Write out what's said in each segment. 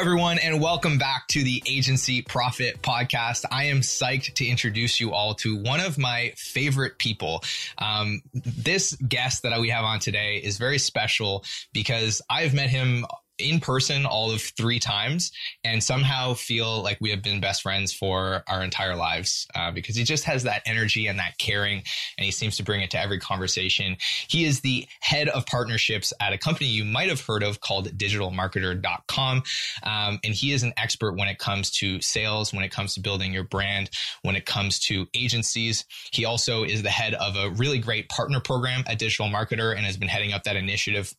Everyone, and welcome back to the Agency Profit Podcast. I am psyched to introduce you all to one of my favorite people. Um, this guest that we have on today is very special because I've met him in person all of three times and somehow feel like we have been best friends for our entire lives uh, because he just has that energy and that caring and he seems to bring it to every conversation. He is the head of partnerships at a company you might have heard of called digitalmarketer.com. Um, and he is an expert when it comes to sales, when it comes to building your brand, when it comes to agencies. He also is the head of a really great partner program at Digital Marketer and has been heading up that initiative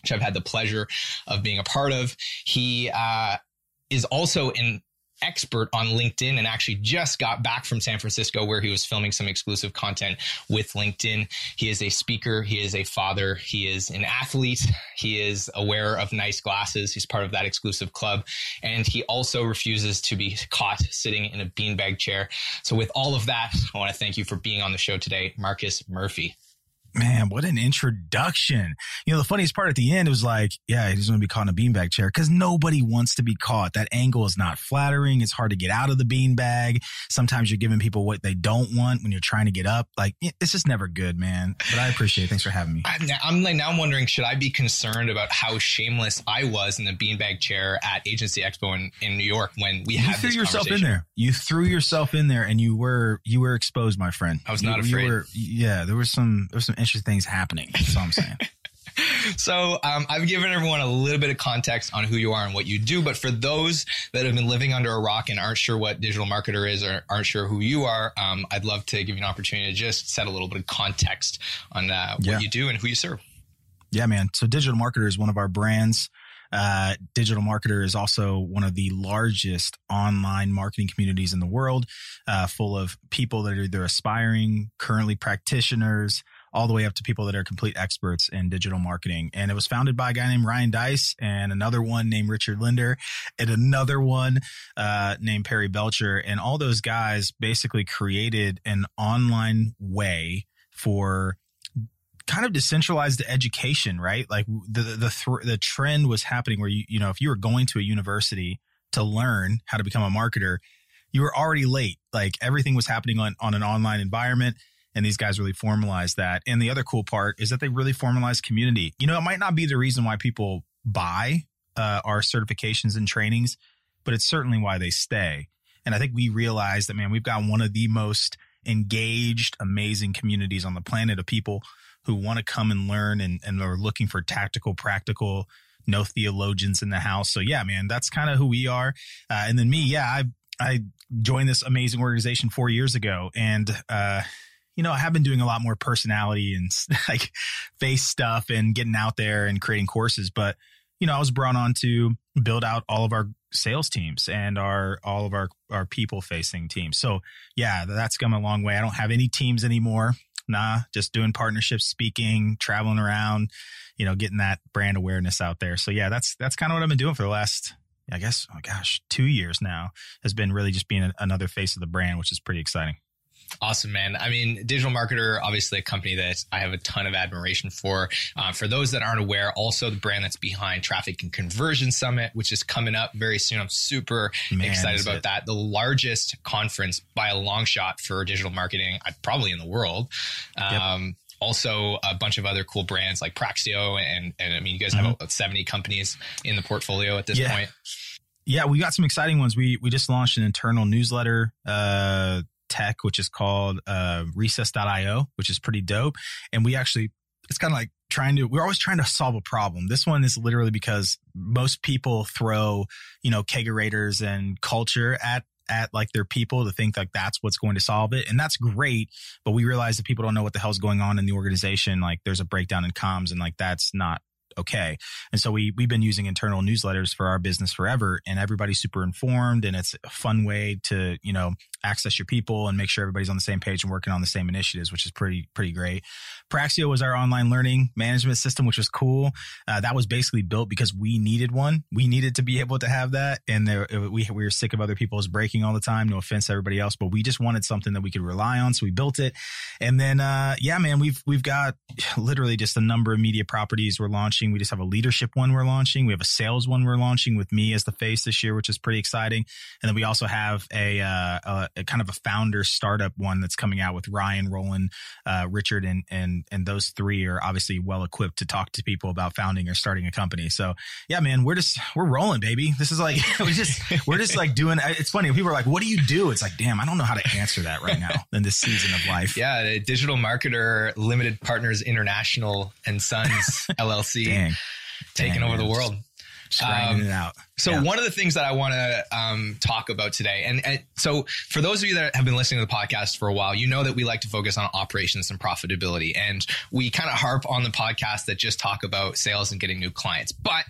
which I've had the pleasure of being a part of. He uh, is also an expert on LinkedIn and actually just got back from San Francisco where he was filming some exclusive content with LinkedIn. He is a speaker, he is a father, he is an athlete, he is aware of nice glasses, he's part of that exclusive club, and he also refuses to be caught sitting in a beanbag chair. So with all of that, I want to thank you for being on the show today, Marcus Murphy. Man, what an introduction. You know, the funniest part at the end was like, yeah, he's going to be caught in a beanbag chair because nobody wants to be caught. That angle is not flattering. It's hard to get out of the beanbag. Sometimes you're giving people what they don't want when you're trying to get up. Like, it's just never good, man. But I appreciate it. Thanks for having me. I'm, I'm like, now I'm wondering, should I be concerned about how shameless I was in the beanbag chair at Agency Expo in, in New York when we had a chance. you had threw yourself in there. You threw yourself in there and you were, you were exposed, my friend. I was not you, afraid. You were, yeah, there was some, there was some interesting things happening. That's all I'm saying. so um, I've given everyone a little bit of context on who you are and what you do, but for those that have been living under a rock and aren't sure what digital marketer is or aren't sure who you are, um, I'd love to give you an opportunity to just set a little bit of context on uh, what yeah. you do and who you serve. Yeah, man. So digital marketer is one of our brands. Uh, digital marketer is also one of the largest online marketing communities in the world, uh, full of people that are either aspiring, currently practitioners, all the way up to people that are complete experts in digital marketing. And it was founded by a guy named Ryan Deiss and another one named Richard Lindner and another one uh, named Perry Belcher. And all those guys basically created an online way for kind of decentralized education, right? Like the the the, the trend was happening where you you know if you were going to a university to learn how to become a marketer, you were already late. Like everything was happening on on an online environment and these guys really formalize that. And the other cool part is that they really formalize community. You know, it might not be the reason why people buy uh, our certifications and trainings, but it's certainly why they stay. And I think we realize that, man, we've got one of the most engaged, amazing communities on the planet of people who want to come and learn and, and are looking for tactical, practical, no theologians in the house. So yeah, man, that's kind of who we are. Uh, and then me, yeah, I I joined this amazing organization four years ago, and uh, you know, I have been doing a lot more personality and like face stuff and getting out there and creating courses. But, you know, I was brought on to build out all of our sales teams and our, all of our, our people facing teams. So yeah, that's come a long way. I don't have any teams anymore. Nah, just doing partnerships, speaking, traveling around, you know, getting that brand awareness out there. So yeah, that's, that's kind of what I've been doing for the last, I guess, oh gosh, two years now has been really just being a, another face of the brand, which is pretty exciting. Awesome, man. I mean, Digital Marketer, obviously a company that I have a ton of admiration for. Uh, for those that aren't aware, also the brand that's behind Traffic and Conversion Summit, which is coming up very soon. I'm super man, excited about it. that. The largest conference by a long shot for digital marketing, uh, probably in the world. Um, yep also a bunch of other cool brands like Praxio and and I mean you guys have mm-hmm. about 70 companies in the portfolio at this yeah. point. Yeah, we got some exciting ones. We we just launched an internal newsletter uh tech, which is called uh, recess.io, which is pretty dope. And we actually, it's kind of like trying to, we're always trying to solve a problem. This one is literally because most people throw, you know, kegerators and culture at at like their people to think like that's what's going to solve it. And that's great. But we realize that people don't know what the hell's going on in the organization. Like there's a breakdown in comms and like that's not okay. And so we we've been using internal newsletters for our business forever and everybody's super informed and it's a fun way to, you know, access your people and make sure everybody's on the same page and working on the same initiatives, which is pretty pretty great. Praxio was our online learning management system, which was cool. Uh, that was basically built because we needed one. We needed to be able to have that, and there, we we were sick of other people's breaking all the time. No offense to everybody else, but we just wanted something that we could rely on, so we built it. And then, uh, yeah, man, we've we've got literally just a number of media properties we're launching. We just have a leadership one we're launching. We have a sales one we're launching with me as the face this year, which is pretty exciting. And then we also have a, uh, a a kind of a founder startup one that's coming out with Ryan, Roland, uh, Richard, and and and those three are obviously well equipped to talk to people about founding or starting a company. So yeah, man, we're just we're rolling, baby. This is like we just we're just like doing. It's funny. People are like, "What do you do?" It's like, damn, I don't know how to answer that right now in this season of life. Yeah, the digital marketer, limited partners, international, and Sons LLC, Dang. taking Dang, over man. the world grinding um, it out. So yeah. one of the things that I want to um, talk about today, and, and, so for those of you that have been listening to the podcast for a while, you know that we like to focus on operations and profitability, and we kind of harp on the podcast that just talk about sales and getting new clients. But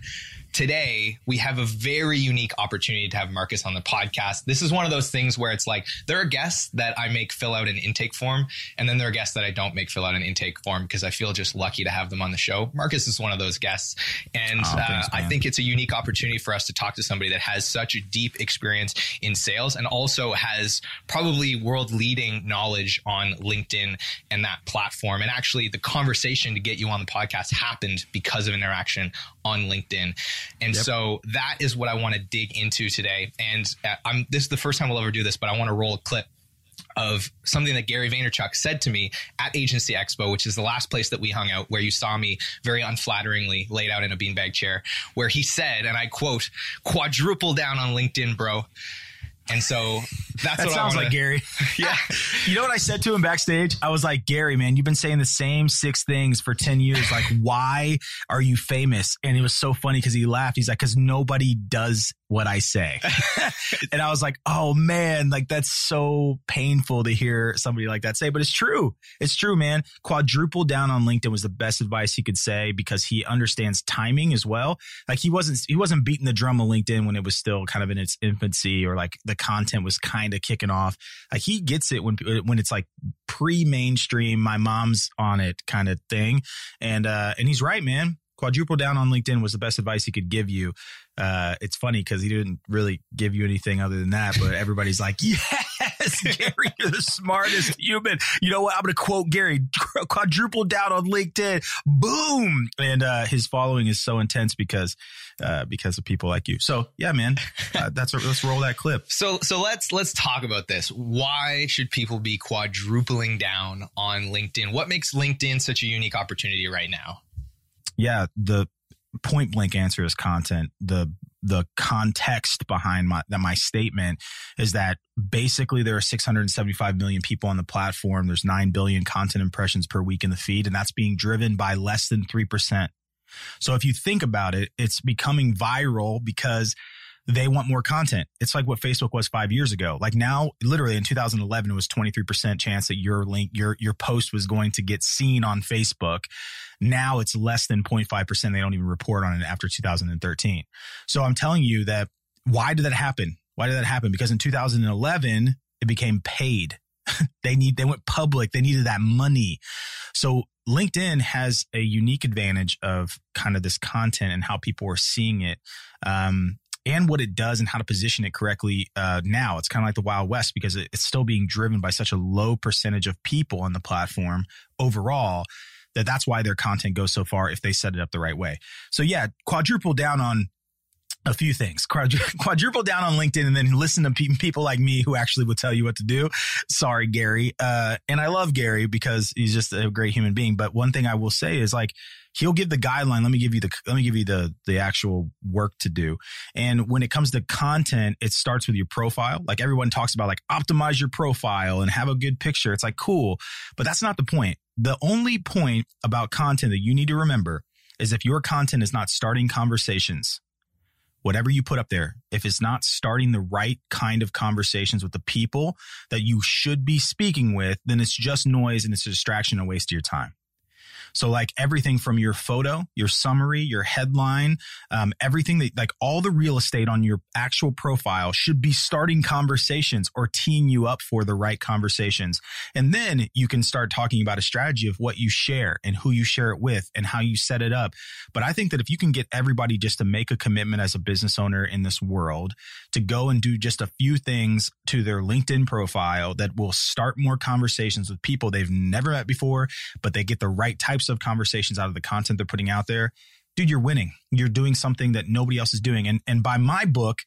today we have a very unique opportunity to have Marcus on the podcast. This is one of those things where it's like there are guests that I make fill out an intake form, and then there are guests that I don't make fill out an intake form because I feel just lucky to have them on the show. Marcus is one of those guests, and oh, thanks, uh, I think it's a unique opportunity for us to talk to somebody that has such a deep experience in sales and also has probably world leading knowledge on LinkedIn and that platform. And actually, the conversation to get you on the podcast happened because of interaction on LinkedIn. And yep. so that is what I want to dig into today. And uh, I'm this is the first time we'll ever do this, but I want to roll a clip of something that Gary Vaynerchuk said to me at Agency Expo, which is the last place that we hung out, where you saw me very unflatteringly laid out in a beanbag chair, where he said, and I quote, quadruple down on LinkedIn, bro. And so that's that what sounds like Gary. yeah. you know what I said to him backstage? I was like, Gary, man, you've been saying the same six things for 10 years. Like, why are you famous? And it was so funny because he laughed. He's like, because nobody does what I say. and I was like, oh man, like that's so painful to hear somebody like that say, but it's true. It's true, man. Quadruple down on LinkedIn was the best advice he could say because he understands timing as well. Like he wasn't, he wasn't beating the drum of LinkedIn when it was still kind of in its infancy or like the content was kind of kicking off. Like he gets it when, when it's like pre mainstream, my mom's on it kind of thing. And, uh, and he's right, man quadruple down on LinkedIn was the best advice he could give you. Uh, it's funny because he didn't really give you anything other than that, but everybody's like, yes, Gary, you're the smartest human. You know what? I'm going to quote Gary, quadruple down on LinkedIn. Boom. And, uh, his following is so intense because, uh, because of people like you. So yeah, man, uh, that's, a, let's roll that clip. So, so let's, let's talk about this. Why should people be quadrupling down on LinkedIn? What makes LinkedIn such a unique opportunity right now? Yeah, the point blank answer is content. The the context behind my that my statement is that basically there are 675 million people on the platform. There's 9 billion content impressions per week in the feed and that's being driven by less than 3%. So if you think about it, it's becoming viral because they want more content. It's like what Facebook was five years ago. Like now, literally in 2011, it was 23% chance that your link, your, your post was going to get seen on Facebook. Now it's less than 0.5%. They don't even report on it after 2013. So I'm telling you that why did that happen? Why did that happen? Because in 2011, it became paid. they need, they went public. They needed that money. So LinkedIn has a unique advantage of kind of this content and how people are seeing it. Um, and what it does and how to position it correctly uh, now. It's kind of like the Wild West because it's still being driven by such a low percentage of people on the platform overall that that's why their content goes so far if they set it up the right way. So yeah, quadruple down on a few things. Quadruple down on LinkedIn and then listen to people like me who actually will tell you what to do. Sorry, Gary. Uh, and I love Gary because he's just a great human being. But one thing I will say is like, he'll give the guideline. Let me give you the, let me give you the, the actual work to do. And when it comes to content, it starts with your profile. Like everyone talks about like optimize your profile and have a good picture. It's like cool, but that's not the point. The only point about content that you need to remember is if your content is not starting conversations whatever you put up there, if it's not starting the right kind of conversations with the people that you should be speaking with, then it's just noise and it's a distraction and a waste of your time. So like everything from your photo, your summary, your headline, um, everything that like all the real estate on your actual profile should be starting conversations or teeing you up for the right conversations. And then you can start talking about a strategy of what you share and who you share it with and how you set it up. But I think that if you can get everybody just to make a commitment as a business owner in this world to go and do just a few things to their LinkedIn profile that will start more conversations with people they've never met before, but they get the right types types of conversations out of the content they're putting out there, dude, you're winning. You're doing something that nobody else is doing. And and by my book,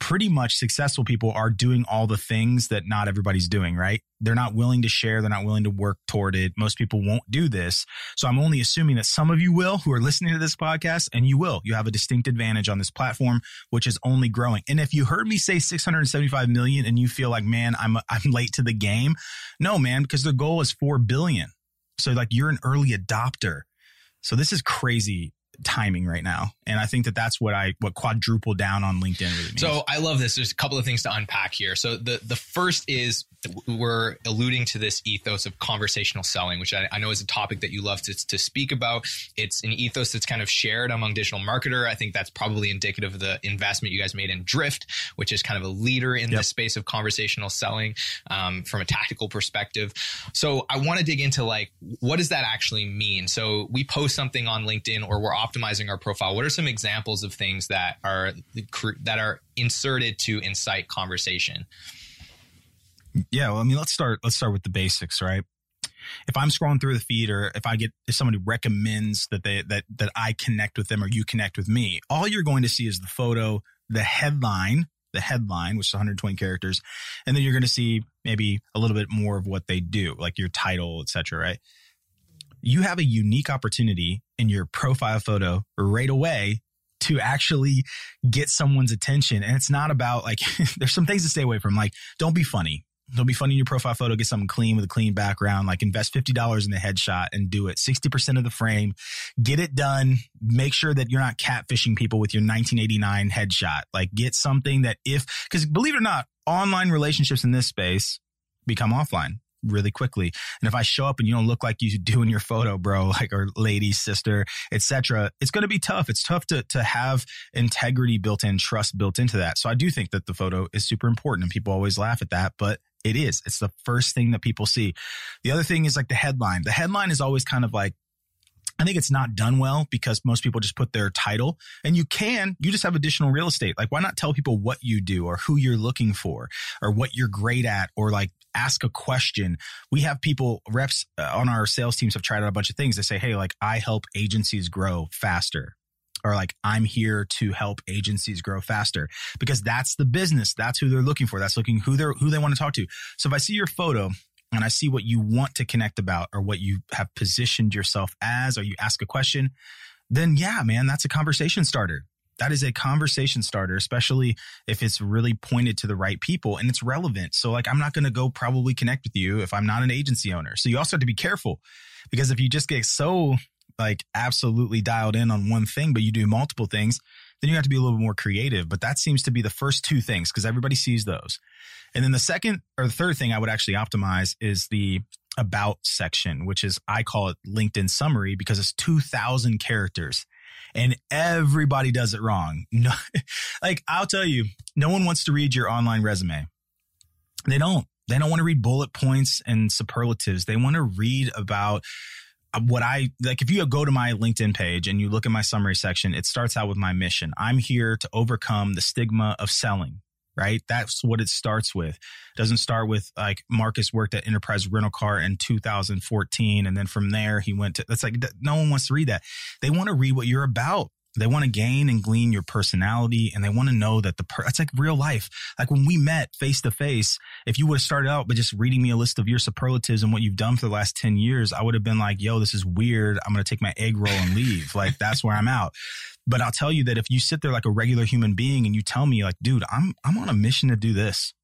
pretty much successful people are doing all the things that not everybody's doing, right? They're not willing to share. They're not willing to work toward it. Most people won't do this. So I'm only assuming that some of you will who are listening to this podcast and you will. You have a distinct advantage on this platform, which is only growing. And if you heard me say 675 million and you feel like, man, I'm, I'm late to the game. No, man, because the goal is 4 billion. So like you're an early adopter. So this is crazy timing right now. And I think that that's what I what quadruple down on LinkedIn really means. So I love this. There's a couple of things to unpack here. So the the first is we're alluding to this ethos of conversational selling, which I, I, know is a topic that you love to, to speak about. It's an ethos that's kind of shared among digital marketer. I think that's probably indicative of the investment you guys made in Drift, which is kind of a leader in yep. the space of conversational selling um, from a tactical perspective. So I want to dig into like, what does that actually mean? So we post something on LinkedIn or we're optimizing our profile. What are some examples of things that are that are inserted to incite conversation? Yeah, well, I mean, let's start. Let's start with the basics, right? If I'm scrolling through the feed, or if I get if somebody recommends that they that that I connect with them, or you connect with me, all you're going to see is the photo, the headline, the headline, which is 120 characters, and then you're going to see maybe a little bit more of what they do, like your title, etc. Right? You have a unique opportunity in your profile photo right away to actually get someone's attention. And it's not about like, there's some things to stay away from. Like, don't be funny. Don't be funny in your profile photo. Get something clean with a clean background. Like invest $50 in the headshot and do it. 60% of the frame. Get it done. Make sure that you're not catfishing people with your 1989 headshot. Like get something that if, cause believe it or not, online relationships in this space become offline really quickly. And if I show up and you don't look like you do in your photo, bro, like or lady, sister, etc., it's going to be tough. It's tough to to have integrity built in, trust built into that. So I do think that the photo is super important, and people always laugh at that, but it is. It's the first thing that people see. The other thing is like the headline. The headline is always kind of like I think it's not done well because most people just put their title and you can, you just have additional real estate. Like, why not tell people what you do or who you're looking for or what you're great at or like ask a question. We have people, reps uh, on our sales teams have tried out a bunch of things. They say, Hey, like I help agencies grow faster or like I'm here to help agencies grow faster because that's the business. That's who they're looking for. That's looking who they're, who they want to talk to. So if I see your photo and I see what you want to connect about or what you have positioned yourself as, or you ask a question, then yeah, man, that's a conversation starter. That is a conversation starter, especially if it's really pointed to the right people and it's relevant. So, like, I'm not going to go probably connect with you if I'm not an agency owner. So, you also have to be careful because if you just get so like absolutely dialed in on one thing, but you do multiple things, then you have to be a little more creative. But that seems to be the first two things because everybody sees those. And then the second or the third thing I would actually optimize is the about section, which is I call it LinkedIn summary because it's 2000 characters and everybody does it wrong. No, like I'll tell you, no one wants to read your online resume. They don't. They don't want to read bullet points and superlatives. They want to read about what I like if you go to my LinkedIn page and you look at my summary section, it starts out with my mission. I'm here to overcome the stigma of selling, right? That's what it starts with. It doesn't start with like Marcus worked at Enterprise Rental Car in 2014 and then from there he went to that's like no one wants to read that. They want to read what you're about. They want to gain and glean your personality and they want to know that the per- that's like real life. Like when we met face to face, if you would have started out by just reading me a list of your superlatives and what you've done for the last 10 years, I would have been like, yo, this is weird. I'm going to take my egg roll and leave. like that's where I'm out. But I'll tell you that if you sit there like a regular human being and you tell me like, dude, I'm, I'm on a mission to do this.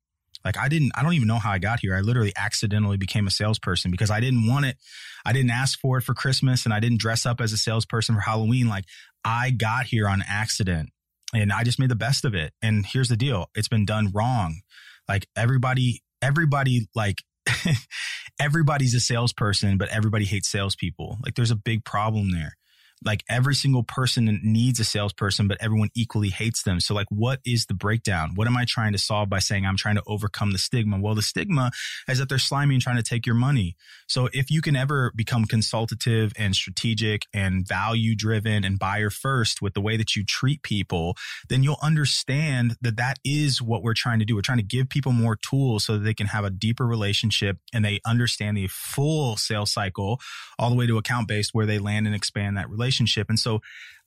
Like I didn't, I don't even know how I got here. I literally accidentally became a salesperson because I didn't want it. I didn't ask for it for Christmas and I didn't dress up as a salesperson for Halloween. Like I got here on accident. and I just made the best of it. And here's the deal. It's been done wrong. Like everybody, everybody like everybody's a salesperson, but everybody hates salespeople. Like there's a big problem there like every single person needs a salesperson, but everyone equally hates them. So like, what is the breakdown? What am I trying to solve by saying I'm trying to overcome the stigma? Well, the stigma is that they're slimy and trying to take your money. So if you can ever become consultative and strategic and value driven and buyer first with the way that you treat people, then you'll understand that that is what we're trying to do. We're trying to give people more tools so that they can have a deeper relationship and they understand the full sales cycle all the way to account based where they land and expand that relationship relationship. And so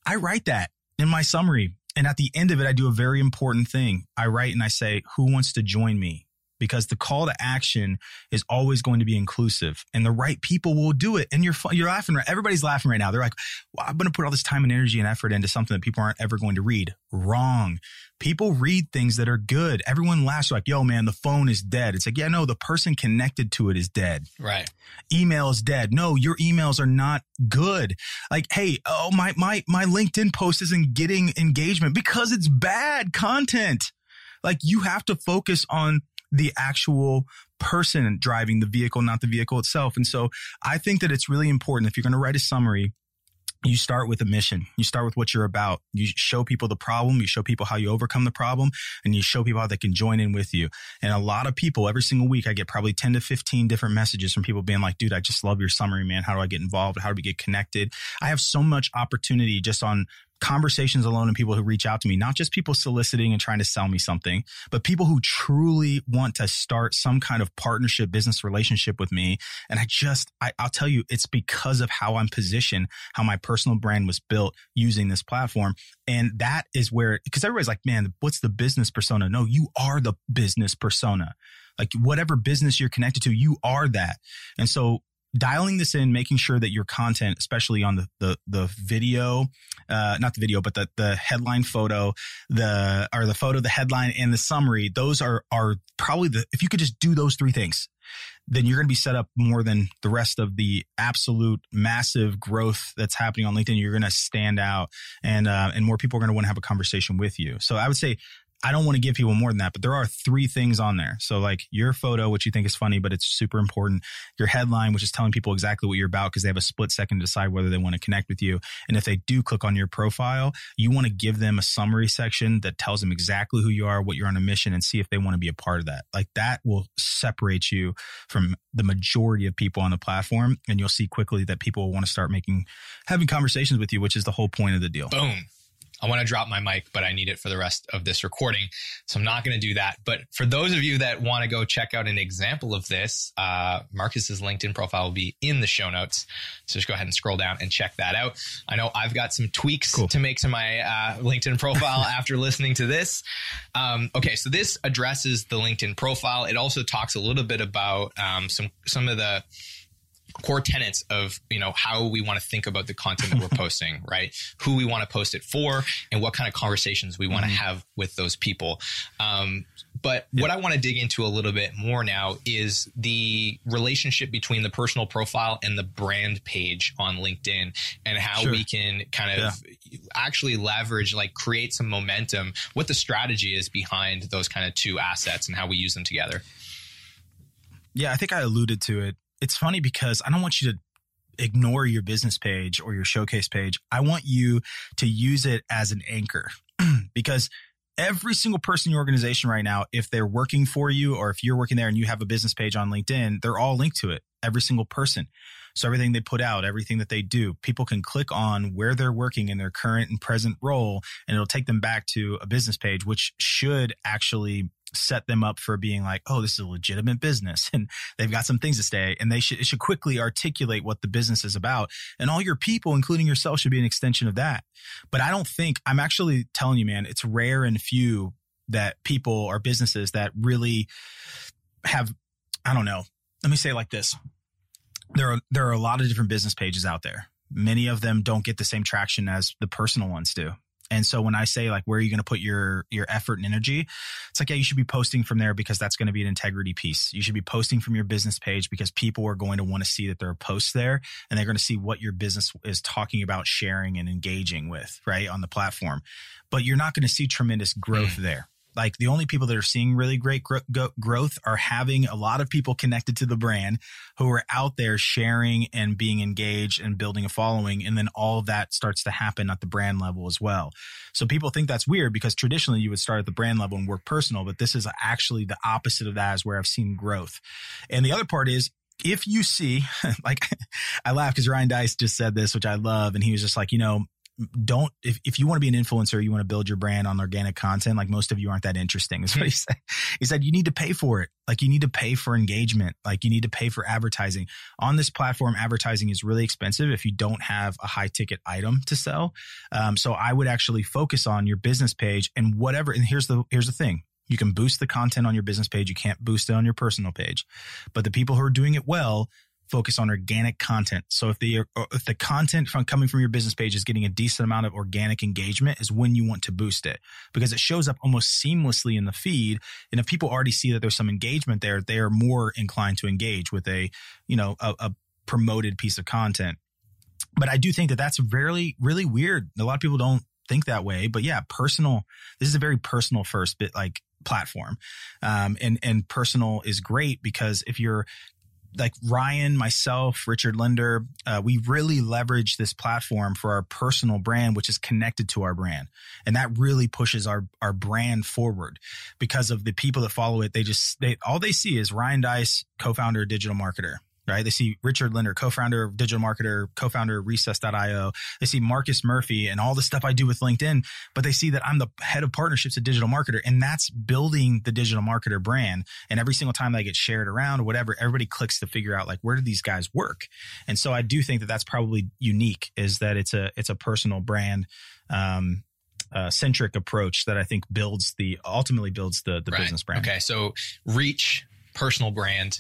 I write that in my summary. And at the end of it, I do a very important thing. I write and I say, who wants to join me? Because the call to action is always going to be inclusive and the right people will do it. And you're, you're laughing, right? Everybody's laughing right now. They're like, well, I'm going to put all this time and energy and effort into something that people aren't ever going to read. Wrong. People read things that are good. Everyone laughs like, yo, man, the phone is dead. It's like, yeah, no, the person connected to it is dead. Right. Email is dead. No, your emails are not good. Like, hey, oh, my, my, my LinkedIn post isn't getting engagement because it's bad content. Like you have to focus on the actual person driving the vehicle, not the vehicle itself. And so I think that it's really important if you're going to write a summary, you start with a mission. You start with what you're about. You show people the problem. You show people how you overcome the problem and you show people how they can join in with you. And a lot of people every single week, I get probably 10 to 15 different messages from people being like, dude, I just love your summary, man. How do I get involved? How do we get connected? I have so much opportunity just on conversations alone and people who reach out to me, not just people soliciting and trying to sell me something, but people who truly want to start some kind of partnership business relationship with me. And I just, I, will tell you, it's because of how I'm positioned, how my personal brand was built using this platform. And that is where, because everybody's like, man, what's the business persona? No, you are the business persona. Like whatever business you're connected to, you are that. And so dialing this in, making sure that your content, especially on the the, the video, uh, not the video, but the the headline photo, the or the photo, the headline, and the summary, those are are probably the if you could just do those three things, then you're going to be set up more than the rest of the absolute massive growth that's happening on LinkedIn. You're going to stand out, and uh, and more people are going to want to have a conversation with you. So I would say I don't want to give people more than that, but there are three things on there. So like your photo, which you think is funny, but it's super important. Your headline, which is telling people exactly what you're about because they have a split second to decide whether they want to connect with you. And if they do click on your profile, you want to give them a summary section that tells them exactly who you are, what you're on a mission and see if they want to be a part of that. Like that will separate you from the majority of people on the platform. And you'll see quickly that people will want to start making, having conversations with you, which is the whole point of the deal. Boom. I want to drop my mic, but I need it for the rest of this recording. So I'm not going to do that. But for those of you that want to go check out an example of this, uh, Marcus's LinkedIn profile will be in the show notes. So just go ahead and scroll down and check that out. I know I've got some tweaks cool. to make to my uh, LinkedIn profile after listening to this. Um, okay, so this addresses the LinkedIn profile. It also talks a little bit about um, some some of the core tenets of you know how we want to think about the content that we're posting right who we want to post it for and what kind of conversations we want to mm-hmm. have with those people um, but yeah. what i want to dig into a little bit more now is the relationship between the personal profile and the brand page on linkedin and how sure. we can kind of yeah. actually leverage like create some momentum what the strategy is behind those kind of two assets and how we use them together yeah, I think I alluded to it it's funny because I don't want you to ignore your business page or your showcase page. I want you to use it as an anchor because every single person in your organization right now, if they're working for you or if you're working there and you have a business page on LinkedIn, they're all linked to it. Every single person. So everything they put out, everything that they do, people can click on where they're working in their current and present role and it'll take them back to a business page, which should actually set them up for being like, oh, this is a legitimate business and they've got some things to say and they should, should quickly articulate what the business is about. And all your people, including yourself, should be an extension of that. But I don't think, I'm actually telling you, man, it's rare and few that people or businesses that really have, I don't know, let me say like this. There are, there are a lot of different business pages out there. Many of them don't get the same traction as the personal ones do And so when I say like where are you going to put your your effort and energy, it's like yeah, you should be posting from there because that's going to be an integrity piece. You should be posting from your business page because people are going to want to see that there are posts there and they're going to see what your business is talking about, sharing and engaging with, right, on the platform. But you're not going to see tremendous growth mm. there like the only people that are seeing really great gro- growth are having a lot of people connected to the brand who are out there sharing and being engaged and building a following. And then all that starts to happen at the brand level as well. So people think that's weird because traditionally you would start at the brand level and work personal, but this is actually the opposite of that is where I've seen growth. And the other part is if you see, like, I laugh because Ryan Deiss just said this, which I love. And he was just like, you know, don't if, if you want to be an influencer you want to build your brand on organic content like most of you aren't that interesting. Is what he said. He said you need to pay for it. Like you need to pay for engagement. Like you need to pay for advertising. On this platform advertising is really expensive if you don't have a high ticket item to sell. Um, so i would actually focus on your business page and whatever and here's the here's the thing. You can boost the content on your business page. You can't boost it on your personal page. But the people who are doing it well focus on organic content. So if the uh, if the content from coming from your business page is getting a decent amount of organic engagement is when you want to boost it because it shows up almost seamlessly in the feed and if people already see that there's some engagement there they are more inclined to engage with a you know a, a promoted piece of content. But I do think that that's really really weird. A lot of people don't think that way, but yeah, personal this is a very personal first bit like platform. Um, and, and personal is great because if you're like Ryan, myself, Richard Lindner, uh, we really leverage this platform for our personal brand, which is connected to our brand. And that really pushes our, our brand forward because of the people that follow it. They just, they, all they see is Ryan Deiss, co-founder, digital marketer right? They see Richard Lindner, co-founder of digital marketer, co-founder of recess.io. They see Marcus Murphy and all the stuff I do with LinkedIn, but they see that I'm the head of partnerships at digital marketer and that's building the digital marketer brand. And every single time that gets shared around or whatever, everybody clicks to figure out like, where do these guys work? And so I do think that that's probably unique is that it's a, it's a personal brand, um, uh, centric approach that I think builds the ultimately builds the the right. business brand. Okay, so reach, personal brand,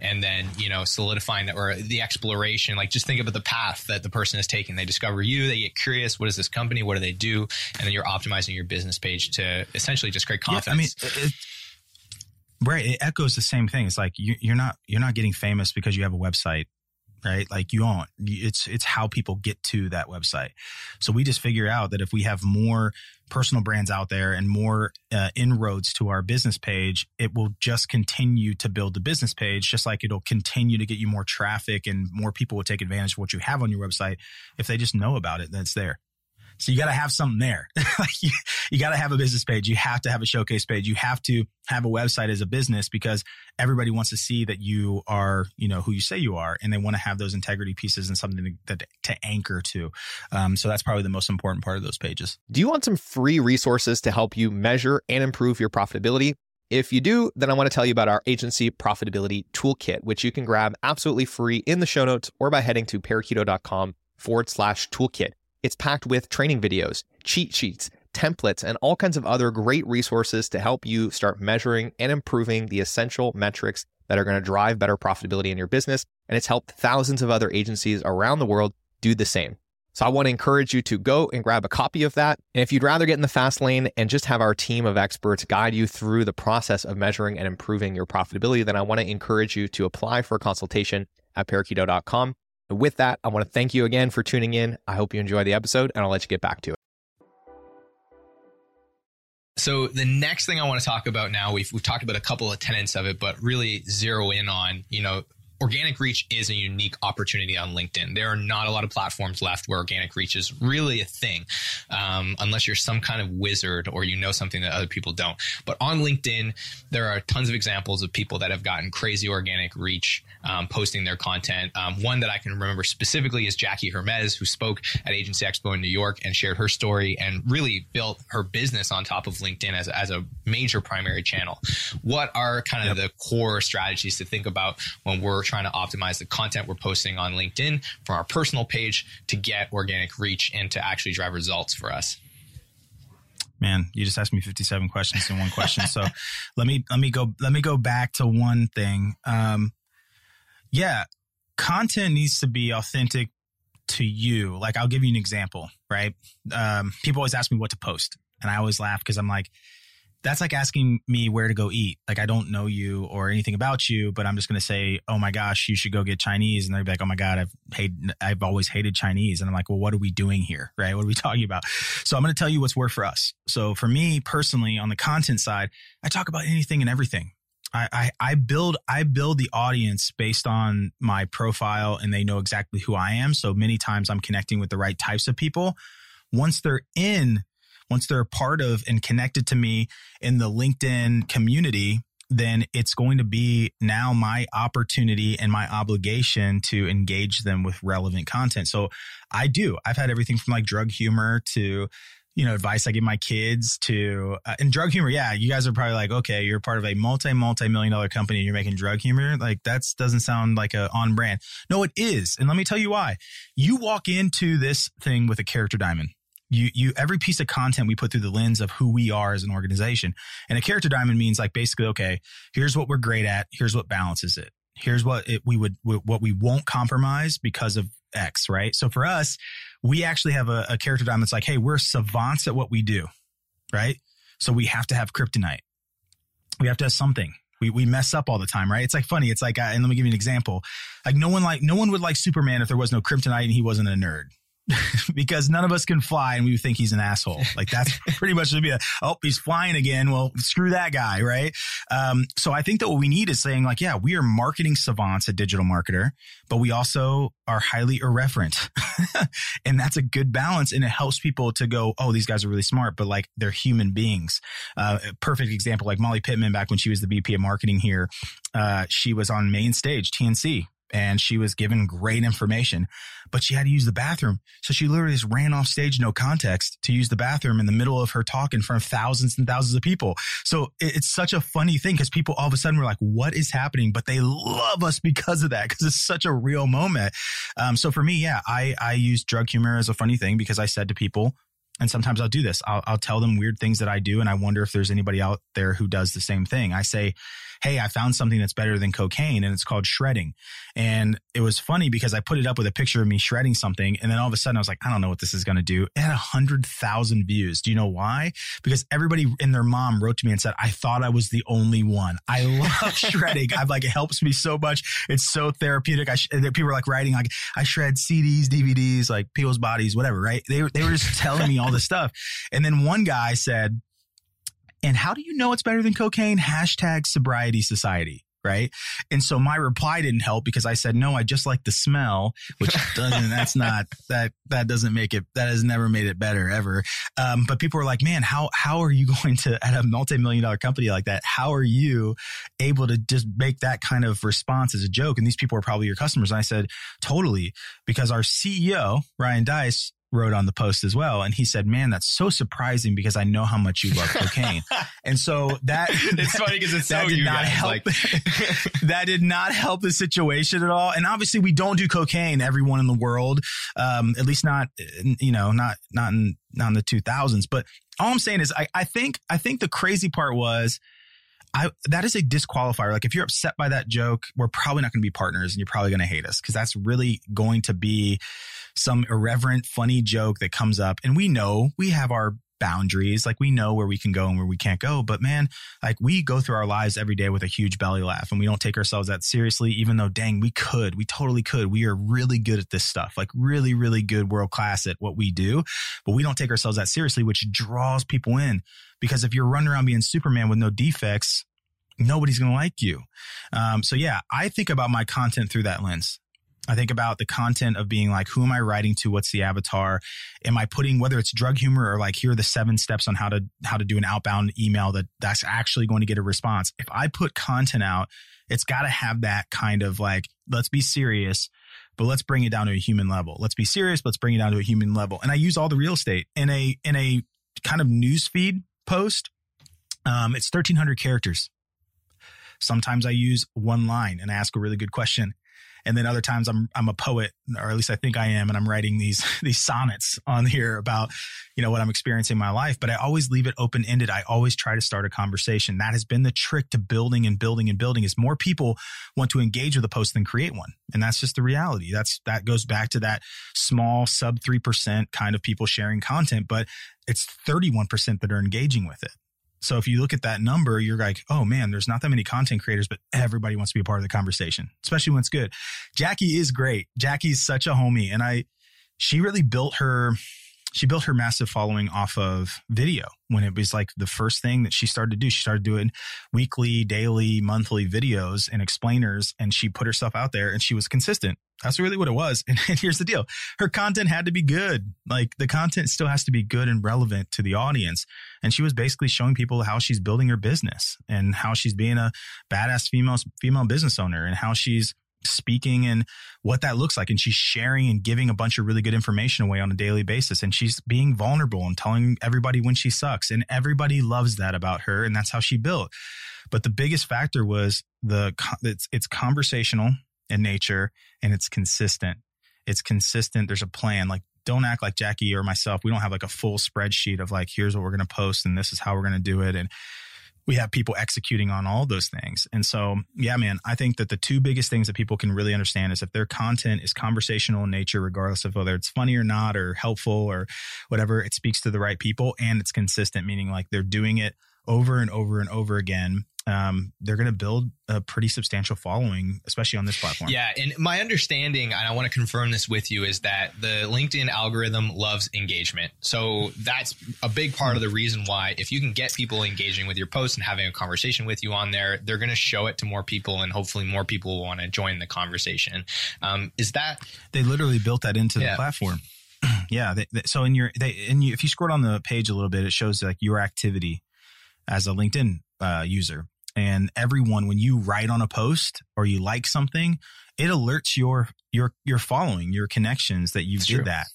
and then you know solidifying that or the exploration like just think about the path that the person is taking. They discover you they get curious what is this company what do they do? And then you're optimizing your business page to essentially just create confidence yeah, i mean it, right it echoes the same thing. It's like you, you're not you're not getting famous because you have a website right? Like you own it's it's how people get to that website. So we just figure out that if we have more personal brands out there and more uh, inroads to our business page, it will just continue to build the business page, just like it'll continue to get you more traffic and more people will take advantage of what you have on your website if they just know about it. That's there. So you got to have something there. you, you got to have a business page. You have to have a showcase page. You have to have a website as a business because everybody wants to see that you are, you know, who you say you are, and they want to have those integrity pieces and something to, to, to anchor to. Um, so that's probably the most important part of those pages. Do you want some free resources to help you measure and improve your profitability? If you do, then I want to tell you about our agency profitability toolkit, which you can grab absolutely free in the show notes or by heading to parakeeto.com forward slash toolkit. It's packed with training videos, cheat sheets, templates, and all kinds of other great resources to help you start measuring and improving the essential metrics that are going to drive better profitability in your business. And it's helped thousands of other agencies around the world do the same. So I want to encourage you to go and grab a copy of that. And if you'd rather get in the fast lane and just have our team of experts guide you through the process of measuring and improving your profitability, then I want to encourage you to apply for a consultation at parakeeto.com. With that, I want to thank you again for tuning in. I hope you enjoy the episode and I'll let you get back to it. So the next thing I want to talk about now, we've, we've talked about a couple of tenets of it, but really zero in on, you know, organic reach is a unique opportunity on LinkedIn. There are not a lot of platforms left where organic reach is really a thing, um, unless you're some kind of wizard or you know something that other people don't. But on LinkedIn, there are tons of examples of people that have gotten crazy organic reach um, posting their content. Um, one that I can remember specifically is Jackie Hermes, who spoke at Agency Expo in New York and shared her story and really built her business on top of LinkedIn as, as a major primary channel. What are kind of yep. the core strategies to think about when we're trying to optimize the content we're posting on LinkedIn from our personal page to get organic reach and to actually drive results for us. Man you just asked me 57 questions in one question. So let me let me go let me go back to one thing. Um yeah content needs to be authentic to you, like I'll give you an example, right? Um, people always ask me what to post, and I always laugh because I'm like, that's like asking me where to go eat. Like I don't know you or anything about you, but I'm just going to say, "Oh my gosh, you should go get Chinese." And they're like, "Oh my god, I've hated I've always hated Chinese." And I'm like, "Well, what are we doing here? Right? What are we talking about?" So I'm going to tell you what's worked for us. So for me personally on the content side, I talk about anything and everything. I, I, I build I build the audience based on my profile and they know exactly who I am. So many times I'm connecting with the right types of people. Once they're in, once they're a part of and connected to me in the LinkedIn community, then it's going to be now my opportunity and my obligation to engage them with relevant content. So I do. I've had everything from like drug humor to you know, advice I give my kids to, uh, and drug humor. Yeah. You guys are probably like, okay, you're part of a multi, multi million dollar company and you're making drug humor. Like that doesn't sound like a on brand. No, it is. And let me tell you why. You walk into this thing with a character diamond. You, you, every piece of content we put through the lens of who we are as an organization. And a character diamond means like basically, okay, here's what we're great at. Here's what balances it. Here's what it, we would, what we won't compromise because of X, right? So for us, we actually have a, a character diamond that's like, hey, we're savants at what we do, right? So we have to have kryptonite. We have to have something. We, we mess up all the time, right? It's like funny. It's like, uh, and let me give you an example. Like no one like, no one would like Superman if there was no kryptonite and he wasn't a nerd. because none of us can fly and we think he's an asshole. Like that's pretty much to be a, oh, he's flying again. Well, screw that guy. Right. Um, so I think that what we need is saying like, yeah, we are marketing savants, a digital marketer, but we also are highly irreverent. and that's a good balance. And it helps people to go, oh, these guys are really smart, but like they're human beings. Uh, perfect example, like Molly Pittman back when she was the VP of marketing here. Uh, she was on main stage, TNC, and she was given great information, but she had to use the bathroom. So she literally just ran off stage, no context, to use the bathroom in the middle of her talk in front of thousands and thousands of people. So it's such a funny thing because people all of a sudden were like, what is happening? But they love us because of that, because it's such a real moment. Um, so for me, yeah, I, I use drug humor as a funny thing because I said to people, and sometimes I'll do this. I'll, I'll tell them weird things that I do. And I wonder if there's anybody out there who does the same thing. I say, Hey, I found something that's better than cocaine and it's called shredding. And it was funny because I put it up with a picture of me shredding something. And then all of a sudden I was like, I don't know what this is going to do. It had a hundred thousand views. Do you know why? Because everybody and their mom wrote to me and said, I thought I was the only one. I love shredding. I've like, it helps me so much. It's so therapeutic. I, sh- people are like writing, like, I shred CDs, DVDs, like people's bodies, whatever, right? They, they were just telling me all this stuff. And then one guy said, and how do you know it's better than cocaine? Hashtag sobriety society. Right. And so my reply didn't help because I said, no, I just like the smell, which doesn't, that's not, that, that doesn't make it, that has never made it better ever. Um, but people were like, man, how, how are you going to, at a multi-million dollar company like that, how are you able to just make that kind of response as a joke? And these people are probably your customers. And I said, totally. Because our CEO, Ryan Deiss, wrote on the post as well. And he said, man, that's so surprising because I know how much you love cocaine. and so that, it's that, funny because it's so did not guys, help. Like. that did not help the situation at all. And obviously we don't do cocaine, everyone in the world. Um, at least not, you know, not, not in, not in the two thousands, but all I'm saying is I, I think, I think the crazy part was, I that is a disqualifier. Like if you're upset by that joke, we're probably not going to be partners and you're probably going to hate us because that's really going to be some irreverent, funny joke that comes up. And we know we have our boundaries. Like we know where we can go and where we can't go. But man, like we go through our lives every day with a huge belly laugh and we don't take ourselves that seriously, even though dang, we could, we totally could. We are really good at this stuff, like really, really good world class at what we do, but we don't take ourselves that seriously, which draws people in. Because if you're running around being Superman with no defects, nobody's going to like you. Um, so yeah, I think about my content through that lens. I think about the content of being like, who am I writing to? What's the avatar? Am I putting whether it's drug humor or like here are the seven steps on how to how to do an outbound email that that's actually going to get a response. If I put content out, it's got to have that kind of like, let's be serious, but let's bring it down to a human level. Let's be serious, but let's bring it down to a human level. And I use all the real estate in a in a kind of news feed post. Um, it's 1300 characters. Sometimes I use one line and ask a really good question. And then other times I'm, I'm a poet, or at least I think I am. And I'm writing these, these sonnets on here about, you know, what I'm experiencing in my life, but I always leave it open ended. I always try to start a conversation. That has been the trick to building and building and building is more people want to engage with a post than create one. And that's just the reality. That's, that goes back to that small sub 3% kind of people sharing content, but it's 31% that are engaging with it. So if you look at that number, you're like, oh man, there's not that many content creators, but everybody wants to be a part of the conversation, especially when it's good. Jackie is great. Jackie's such a homie. And I, she really built her, she built her massive following off of video when it was like the first thing that she started to do. She started doing weekly, daily, monthly videos and explainers, and she put herself out there and she was consistent. That's really what it was. And, and here's the deal her content had to be good. Like the content still has to be good and relevant to the audience. And she was basically showing people how she's building her business and how she's being a badass female, female business owner and how she's speaking and what that looks like. And she's sharing and giving a bunch of really good information away on a daily basis. And she's being vulnerable and telling everybody when she sucks. And everybody loves that about her. And that's how she built. But the biggest factor was the, it's, it's conversational in nature and it's consistent. It's consistent. There's a plan. Like, don't act like Jackie or myself. We don't have like a full spreadsheet of like, here's what we're going to post and this is how we're going to do it. And we have people executing on all those things. And so, yeah, man, I think that the two biggest things that people can really understand is if their content is conversational in nature, regardless of whether it's funny or not, or helpful or whatever, it speaks to the right people and it's consistent, meaning like they're doing it over and over and over again um, they're going to build a pretty substantial following, especially on this platform. Yeah. And my understanding, and I want to confirm this with you, is that the LinkedIn algorithm loves engagement. So that's a big part of the reason why, if you can get people engaging with your posts and having a conversation with you on there, they're going to show it to more people, and hopefully more people will want to join the conversation. Um, is that they literally built that into yeah. the platform? yeah. They, they, so in your, they, and you, if you scroll on the page a little bit, it shows like your activity as a LinkedIn uh, user and everyone when you write on a post or you like something it alerts your your your following your connections that you did true. that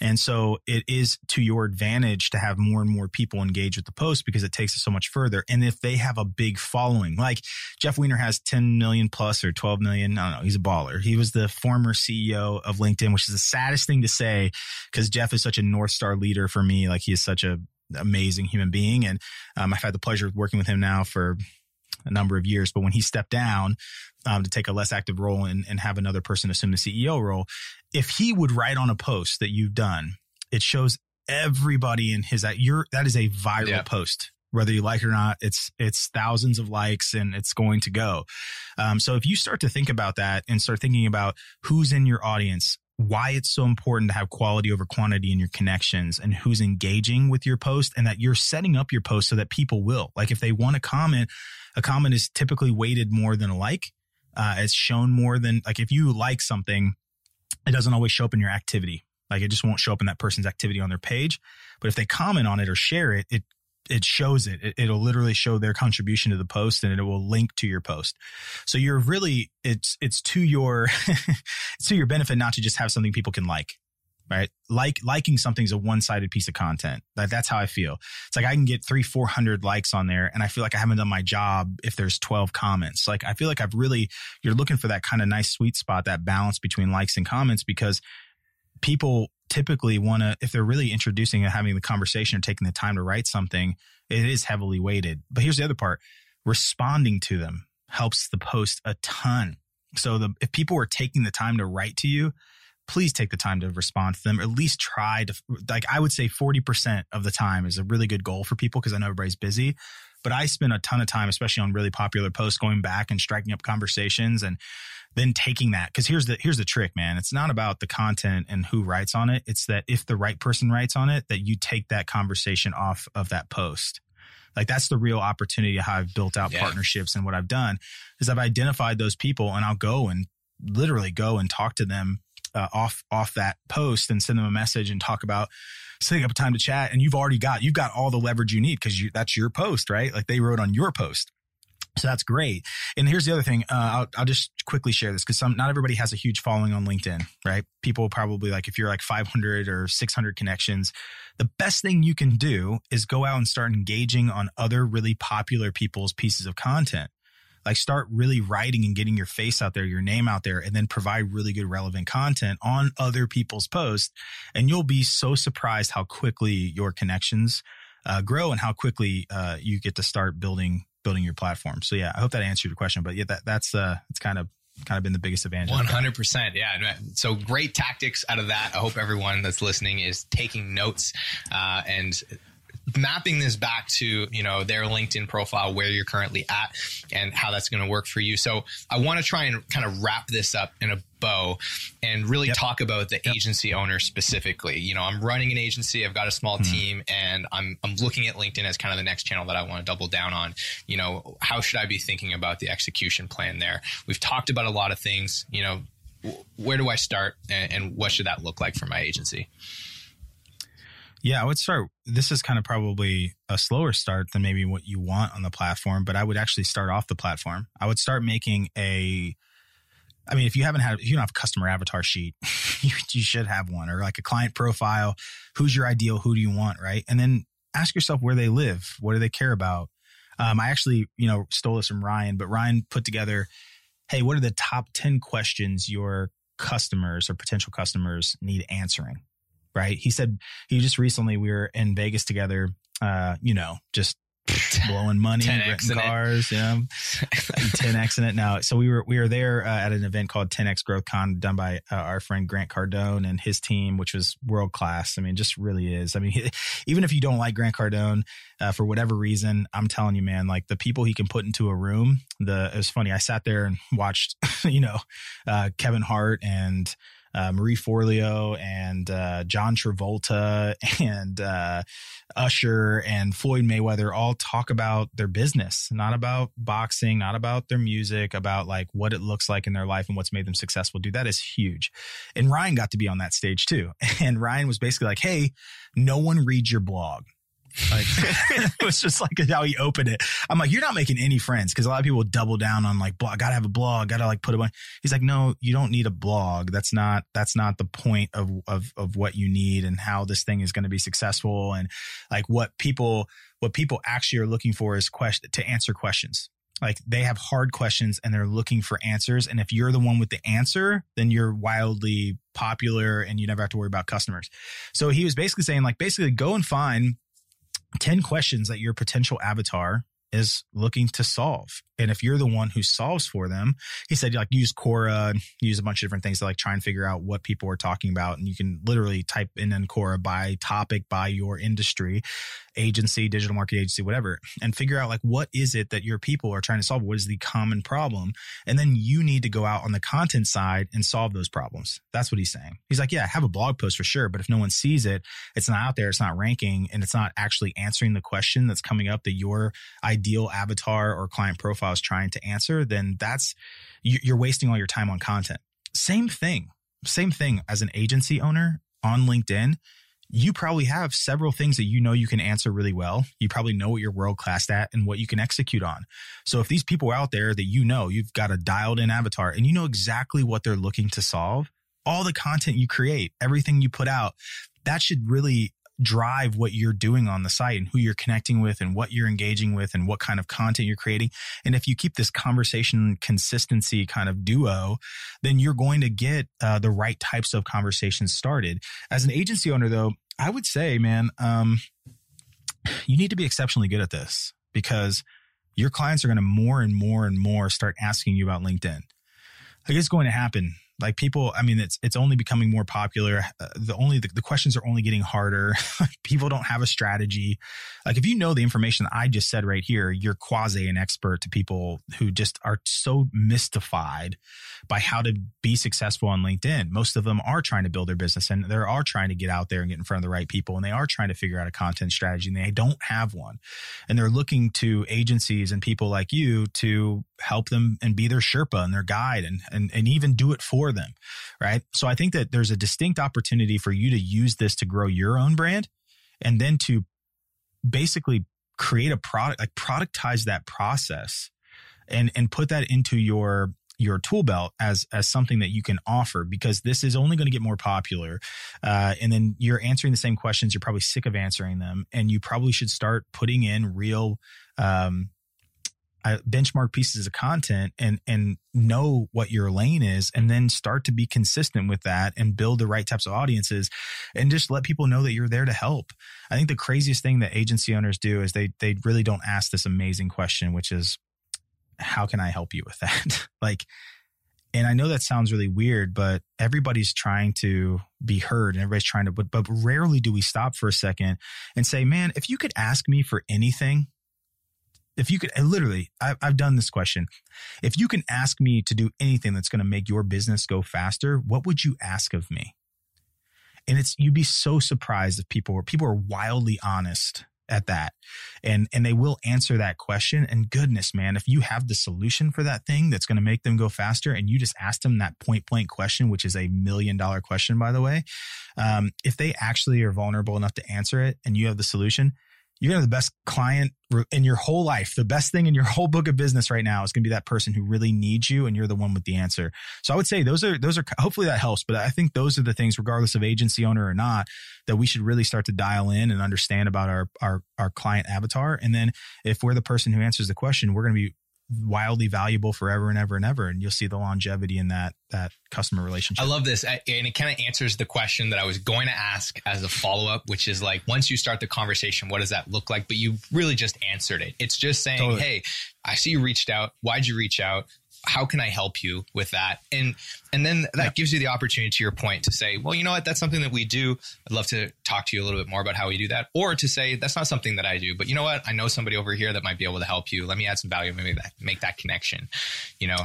and so it is to your advantage to have more and more people engage with the post because it takes it so much further. And if they have a big following, like Jeff Weiner has 10 million plus or 12 million, I don't know, he's a baller. He was the former CEO of LinkedIn, which is the saddest thing to say because Jeff is such a North Star leader for me. Like he is such a amazing human being. And um, I've had the pleasure of working with him now for a number of years. But when he stepped down um, to take a less active role and, and have another person assume the CEO role, if he would write on a post that you've done, it shows everybody in his that you're that is a viral yeah. post whether you like it or not it's it's thousands of likes and it's going to go um, so if you start to think about that and start thinking about who's in your audience why it's so important to have quality over quantity in your connections and who's engaging with your post and that you're setting up your post so that people will. Like if they want to comment, a comment is typically weighted more than a like. Uh, it's shown more than like if you like something, it doesn't always show up in your activity. Like it just won't show up in that person's activity on their page. But if they comment on it or share it, it it shows it. it. will literally show their contribution to the post and it will link to your post. So you're really, it's, it's to your, it's to your benefit not to just have something people can like, right? Like, liking something is a one sided piece of content. Like, that's how I feel. It's like I can get three, 400 likes on there and I feel like I haven't done my job if there's 12 comments. Like, I feel like I've really, you're looking for that kind of nice sweet spot, that balance between likes and comments because people typically want to, if they're really introducing and having the conversation or taking the time to write something, it is heavily weighted. But here's the other part responding to them helps the post a ton. So the, if people are taking the time to write to you, please take the time to respond to them. Or at least try to, like, I would say 40% of the time is a really good goal for people because I know everybody's busy. But I spend a ton of time, especially on really popular posts, going back and striking up conversations and then taking that because here's the here's the trick man it's not about the content and who writes on it it's that if the right person writes on it that you take that conversation off of that post like that's the real opportunity how i've built out yeah. partnerships and what i've done is i've identified those people and i'll go and literally go and talk to them uh, off off that post and send them a message and talk about setting up a time to chat and you've already got you've got all the leverage you need because you, that's your post right like they wrote on your post so that's great. And here's the other thing. Uh, I'll, I'll just quickly share this because some, not everybody has a huge following on LinkedIn, right? People probably like if you're like 500 or 600 connections, the best thing you can do is go out and start engaging on other really popular people's pieces of content. Like start really writing and getting your face out there, your name out there, and then provide really good relevant content on other people's posts. And you'll be so surprised how quickly your connections uh, grow and how quickly uh, you get to start building building your platform. So yeah, I hope that answered your question. But yeah, that that's uh, it's kind of kind of been the biggest advantage. One hundred percent, yeah. So great tactics out of that. I hope everyone that's listening is taking notes uh, and mapping this back to you know their linkedin profile where you're currently at and how that's going to work for you so i want to try and kind of wrap this up in a bow and really yep. talk about the yep. agency owner specifically you know i'm running an agency i've got a small mm-hmm. team and i'm i'm looking at linkedin as kind of the next channel that i want to double down on you know how should i be thinking about the execution plan there we've talked about a lot of things you know where do i start and, and what should that look like for my agency yeah, I would start. This is kind of probably a slower start than maybe what you want on the platform, but I would actually start off the platform. I would start making a. I mean, if you haven't had, if you don't have a customer avatar sheet, you, you should have one or like a client profile. Who's your ideal? Who do you want? Right. And then ask yourself where they live. What do they care about? Um, I actually, you know, stole this from Ryan, but Ryan put together, hey, what are the top 10 questions your customers or potential customers need answering? Right? He said he just recently we were in Vegas together, uh, you know, just blowing money, renting cars, you know, 10x in it. Now, so we were we were there uh, at an event called 10x Growth Con, done by uh, our friend Grant Cardone and his team, which was world class. I mean, just really is. I mean, he, even if you don't like Grant Cardone uh, for whatever reason, I'm telling you, man, like the people he can put into a room. The it was funny. I sat there and watched, you know, uh, Kevin Hart and uh, Marie Forleo and uh, John Travolta and uh, Usher and Floyd Mayweather all talk about their business, not about boxing, not about their music, about like what it looks like in their life and what's made them successful. Dude, that is huge. And Ryan got to be on that stage too. And Ryan was basically like, Hey, no one reads your blog. Like it was just like how he opened it. I'm like, you're not making any friends because a lot of people double down on like, blog, gotta have a blog, gotta like put a one. He's like, no, you don't need a blog. That's not that's not the point of of of what you need and how this thing is going to be successful and like what people what people actually are looking for is question to answer questions. Like they have hard questions and they're looking for answers. And if you're the one with the answer, then you're wildly popular and you never have to worry about customers. So he was basically saying like basically go and find 10 questions that your potential avatar is looking to solve. And if you're the one who solves for them, he said like use Quora, use a bunch of different things to like try and figure out what people are talking about. And you can literally type in in Quora by topic, by your industry, agency, digital marketing agency, whatever, and figure out like what is it that your people are trying to solve? What is the common problem? And then you need to go out on the content side and solve those problems. That's what he's saying. He's like, yeah, have a blog post for sure, but if no one sees it, it's not out there, it's not ranking, and it's not actually answering the question that's coming up that your ideal avatar or client profile is trying to answer, then that's you're wasting all your time on content. Same thing. Same thing as an agency owner on LinkedIn you probably have several things that you know you can answer really well. You probably know what you're world class at and what you can execute on. So if these people are out there that you know, you've got a dialed in avatar and you know exactly what they're looking to solve, all the content you create, everything you put out, that should really drive what you're doing on the site and who you're connecting with and what you're engaging with and what kind of content you're creating. And if you keep this conversation consistency kind of duo, then you're going to get uh, the right types of conversations started. As an agency owner, though, I would say, man, um, you need to be exceptionally good at this because your clients are going to more and more and more start asking you about LinkedIn. Like it's going to happen like people i mean it's it's only becoming more popular. Uh, the only the, the, questions are only getting harder. People don't have a strategy. Like if you know the information i just said right here you're quasi an expert to people who just are so mystified by how to be successful on linkedin. Most of them are trying to build their business and they are trying to get out there and get in front of the right people and they are trying to figure out a content strategy and they don't have one. And they're looking to agencies and people like you to help them and be their sherpa and their guide and and, and even do it for for them, right? So I think that there's a distinct opportunity for you to use this to grow your own brand and then to basically create a product, like productize that process and, and put that into your your tool belt as as something that you can offer because this is only going to get more popular uh, and then you're answering the same questions you're probably sick of answering them and you probably should start putting in real um, I benchmark pieces of content and and know what your lane is and then start to be consistent with that and build the right types of audiences and just let people know that you're there to help. I think the craziest thing that agency owners do is they they really don't ask this amazing question which is how can I help you with that? like and I know that sounds really weird, but everybody's trying to be heard and everybody's trying to, but, but rarely do we stop for a second and say, man, if you could ask me for anything, if you could literally, I've, I've done this question. If you can ask me to do anything that's going to make your business go faster, what would you ask of me? And it's, you'd be so surprised if people were, people are wildly honest at that and and they will answer that question and goodness man if you have the solution for that thing that's going to make them go faster and you just ask them that point blank question which is a million dollar question by the way um, if they actually are vulnerable enough to answer it and you have the solution you're going to have the best client in your whole life. The best thing in your whole book of business right now is going to be that person who really needs you and you're the one with the answer. So I would say those are, those are, hopefully that helps, but I think those are the things, regardless of agency owner or not, that we should really start to dial in and understand about our, our, our client avatar. And then if we're the person who answers the question, we're going to be wildly valuable forever and ever and ever and you'll see the longevity in that that customer relationship. I love this. And it kind of answers the question that i was going to ask as a follow-up which is like once you start the conversation what does that look like? But you really just answered it. It's just saying totally. hey i see you reached out. Why'd you reach out how can I help you with that? And and then that yeah. gives you the opportunity to your point to say, well, you know what, that's something that we do. I'd love to talk to you a little bit more about how we do that. Or to say, that's not something that I do, but you know what, I know somebody over here that might be able to help you. Let me add some value, maybe that make that connection. You know.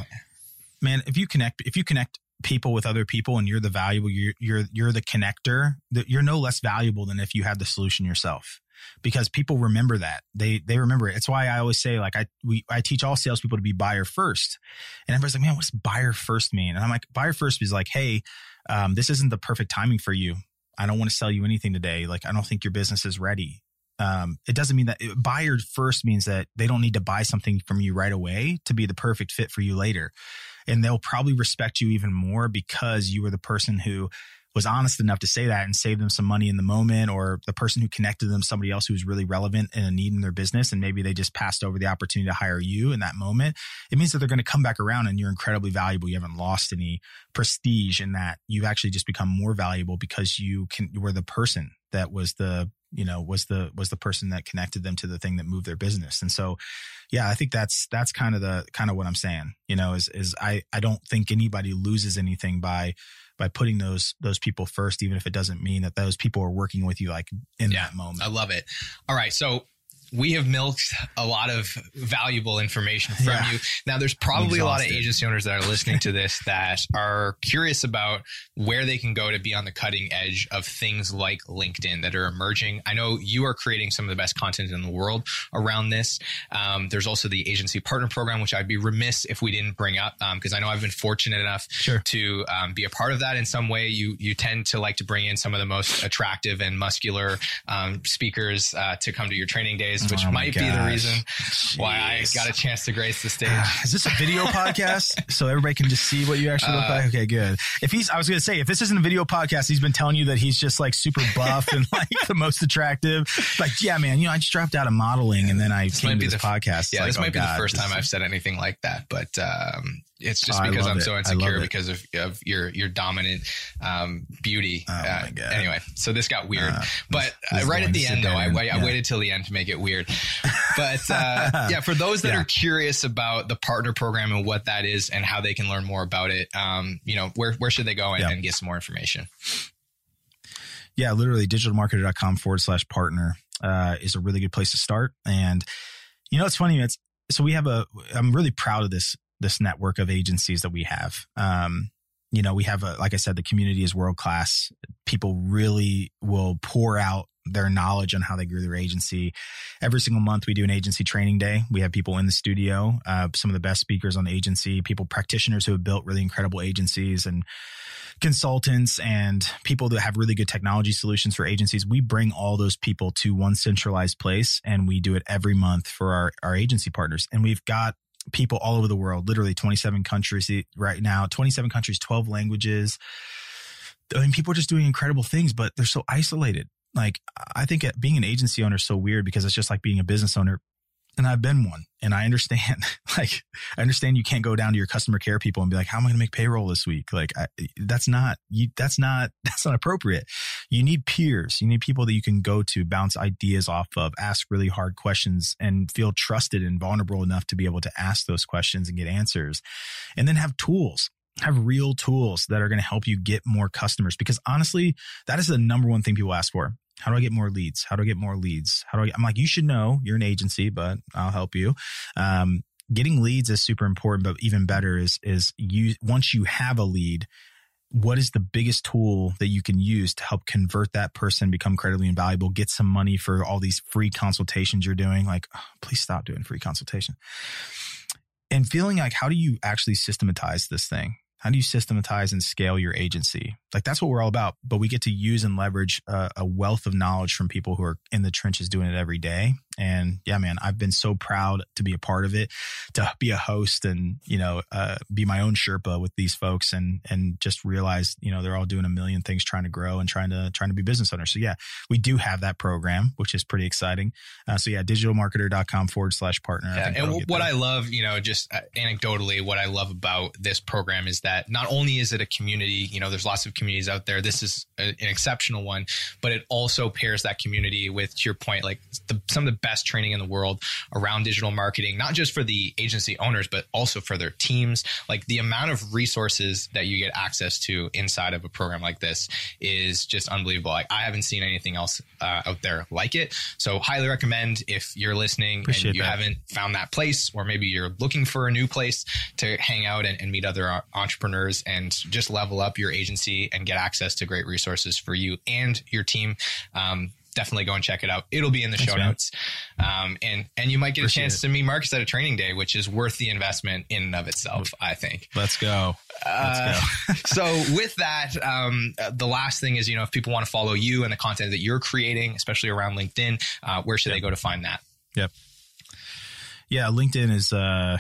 Man, if you connect if you connect people with other people and you're the valuable you're you're you're the connector, you're no less valuable than if you had the solution yourself because people remember that they they remember it. It's why I always say like I we I teach all salespeople to be buyer first, and everybody's like, man, what's buyer first mean? And I'm like, buyer first is like, hey, um, this isn't the perfect timing for you. I don't want to sell you anything today. Like I don't think your business is ready. Um, it doesn't mean that buyer first means that they don't need to buy something from you right away to be the perfect fit for you later. And they'll probably respect you even more because you were the person who was honest enough to say that and save them some money in the moment or the person who connected them somebody else who was really relevant and a need in their business and maybe they just passed over the opportunity to hire you in that moment. It means that they're going to come back around and you're incredibly valuable. You haven't lost any prestige in that you've actually just become more valuable because you can you were the person that was the you know was the was the person that connected them to the thing that moved their business and so yeah i think that's that's kind of the kind of what i'm saying you know is is i i don't think anybody loses anything by by putting those those people first, even if it doesn't mean that those people are working with you like in yeah, that moment. I love it. All right, so we have milked a lot of valuable information from yeah. you. Now, there's probably a lot of agency owners that are listening to this that are curious about where they can go to be on the cutting edge of things like LinkedIn that are emerging. I know you are creating some of the best content in the world around this. Um, there's also the agency partner program, which I'd be remiss if we didn't bring up because um, I know I've been fortunate enough sure. to um, be a part of that in some way. You you tend to like to bring in some of the most attractive and muscular um, speakers uh, to come to your training days which oh might gosh. be the reason Jeez. why I got a chance to grace the stage. is this a video podcast so everybody can just see what you actually look uh, like? Okay, good. If he's, I was going to say, if this isn't a video podcast, he's been telling you that he's just like super buff and like the most attractive. Like, yeah, man, you know, I just dropped out of modeling and then I this came to this the, podcast. Yeah, like, this might oh, be God, the first time I've said anything like that, but um, it's just oh, because I'm it. so insecure because of, of your your dominant um, beauty. Oh uh, anyway, so this got weird. Uh, but uh, right at the end, though, I, I, yeah. waited till the end to make it weird. But uh, yeah, for those that yeah. are curious about the partner program and what that is and how they can learn more about it, um, you know, where where should they go and, yeah. and get some more information? Yeah, literally digitalmarketer.com forward slash partner uh, is a really good place to start. And you know, it's funny. It's so we have a. I'm really proud of this this network of agencies that we have. Um, you know, we have a, like I said, the community is world class. People really will pour out their knowledge on how they grew their agency. Every single month, we do an agency training day. We have people in the studio, uh, some of the best speakers on the agency, people, practitioners who have built really incredible agencies and consultants and people that have really good technology solutions for agencies. We bring all those people to one centralized place and we do it every month for our, our agency partners. And we've got people all over the world, literally 27 countries right now, 27 countries, 12 languages. I mean, people are just doing incredible things, but they're so isolated. Like, I think uh, being an agency owner is so weird because it's just like being a business owner. And I've been one and I understand, like, I understand you can't go down to your customer care people and be like, how am I going to make payroll this week? Like, I, that's not, you, that's not, that's not appropriate. You need peers. You need people that you can go to bounce ideas off of, ask really hard questions and feel trusted and vulnerable enough to be able to ask those questions and get answers and then have tools have real tools that are going to help you get more customers because honestly that is the number one thing people ask for how do I get more leads? How do I get more leads? How do I get, I'm like, you should know you're an agency, but I'll help you. Um, getting leads is super important, but even better is, is you, once you have a lead, what is the biggest tool that you can use to help convert that person, become credibly invaluable, get some money for all these free consultations you're doing? Like, oh, please stop doing free consultation. And feeling like, how do you actually systematize this thing? How do you systematize and scale your agency? Like that's what we're all about. But we get to use and leverage a, a wealth of knowledge from people who are in the trenches doing it every day. And yeah, man, I've been so proud to be a part of it, to be a host and, you know, uh, be my own Sherpa with these folks and, and just realize, you know, they're all doing a million things trying to grow and trying to, trying to be business owners. So yeah, we do have that program, which is pretty exciting. Uh, so yeah, digitalmarketer.com forward slash partner. Yeah, and what I love, you know, just uh, anecdotally, what I love about this program is that not only is it a community, you know, there's lots of communities out there. This is a, an exceptional one, but it also pairs that community with, to your point, like the, some of the best training in the world around digital marketing, not just for the agency owners, but also for their teams. Like the amount of resources that you get access to inside of a program like this is just unbelievable. Like I haven't seen anything else uh, out there like it. So highly recommend if you're listening Appreciate and you that. haven't found that place, or maybe you're looking for a new place to hang out and, and meet other entrepreneurs and just level up your agency and get access to great resources for you and your team. Um, definitely go and check it out. It'll be in the Thanks, show man. notes. Um, and, and you might get Appreciate a chance it. to meet Marcus at a training day, which is worth the investment in and of itself, I think. Let's go. Let's uh, go. so with that, um, the last thing is, you know, if people want to follow you and the content that you're creating, especially around LinkedIn, uh, where should yep. they go to find that? Yep. Yeah. LinkedIn is, uh,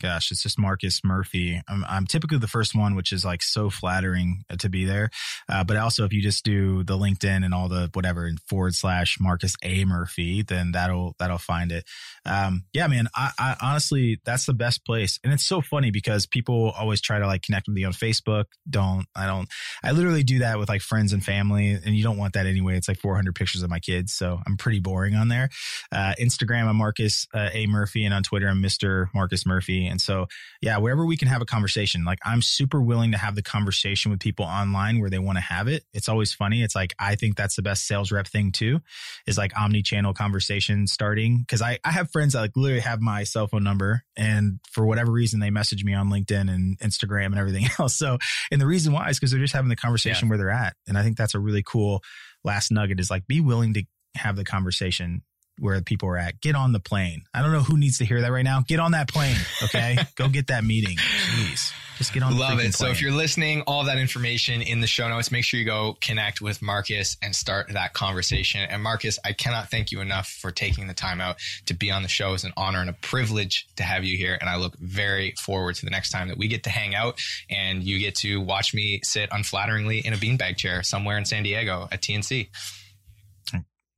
gosh, it's just Marcus Murphy. I'm, I'm, typically the first one, which is like so flattering to be there. Uh, but also, if you just do the LinkedIn and all the whatever and forward slash Marcus A Murphy, then that'll that'll find it. Um, yeah, man. I, I, honestly, that's the best place, and it's so funny because people always try to like connect with me on Facebook. Don't I don't I literally do that with like friends and family, and you don't want that anyway. It's like 400 pictures of my kids, so I'm pretty boring on there. Uh, Instagram, I'm Marcus uh, A Murphy, and on Twitter, I'm Mr. Marcus Murphy. And so, yeah, wherever we can have a conversation, like I'm super willing to have the conversation with people online where they want to have it. It's always funny. It's like, I think that's the best sales rep thing too, is like omni channel conversation starting. Cause I, I have friends that like literally have my cell phone number and for whatever reason, they message me on LinkedIn and Instagram and everything else. So, and the reason why is because they're just having the conversation yeah. where they're at. And I think that's a really cool last nugget is like be willing to have the conversation where people are at. Get on the plane. I don't know who needs to hear that right now. Get on that plane. Okay. Go get that meeting. Jeez. Just get on Love it. Plane. So if you're listening, all that information in the show notes, make sure you go connect with Marcus and start that conversation. And Marcus, I cannot thank you enough for taking the time out to be on the show. It's an honor and a privilege to have you here. And I look very forward to the next time that we get to hang out and you get to watch me sit unflatteringly in a beanbag chair somewhere in San Diego at TNC.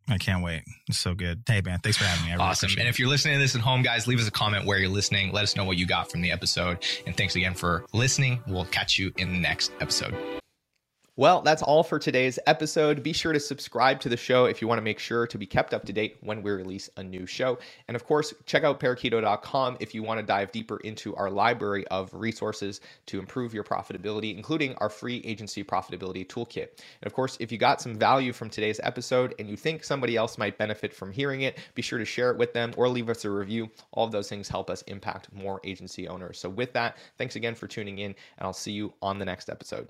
I can't wait. It's so good. Hey, man, thanks for having me. Really awesome. And if you're listening to this at home, guys, leave us a comment where you're listening. Let us know what you got from the episode. And thanks again for listening. We'll catch you in the next episode. Well, that's all for today's episode. Be sure to subscribe to the show if you want to make sure to be kept up to date when we release a new show. And of course, check out parakeeto.com if you want to dive deeper into our library of resources to improve your profitability, including our free agency profitability toolkit. And of course, if you got some value from today's episode and you think somebody else might benefit from hearing it, be sure to share it with them or leave us a review. All of those things help us impact more agency owners. So, with that, thanks again for tuning in, and I'll see you on the next episode.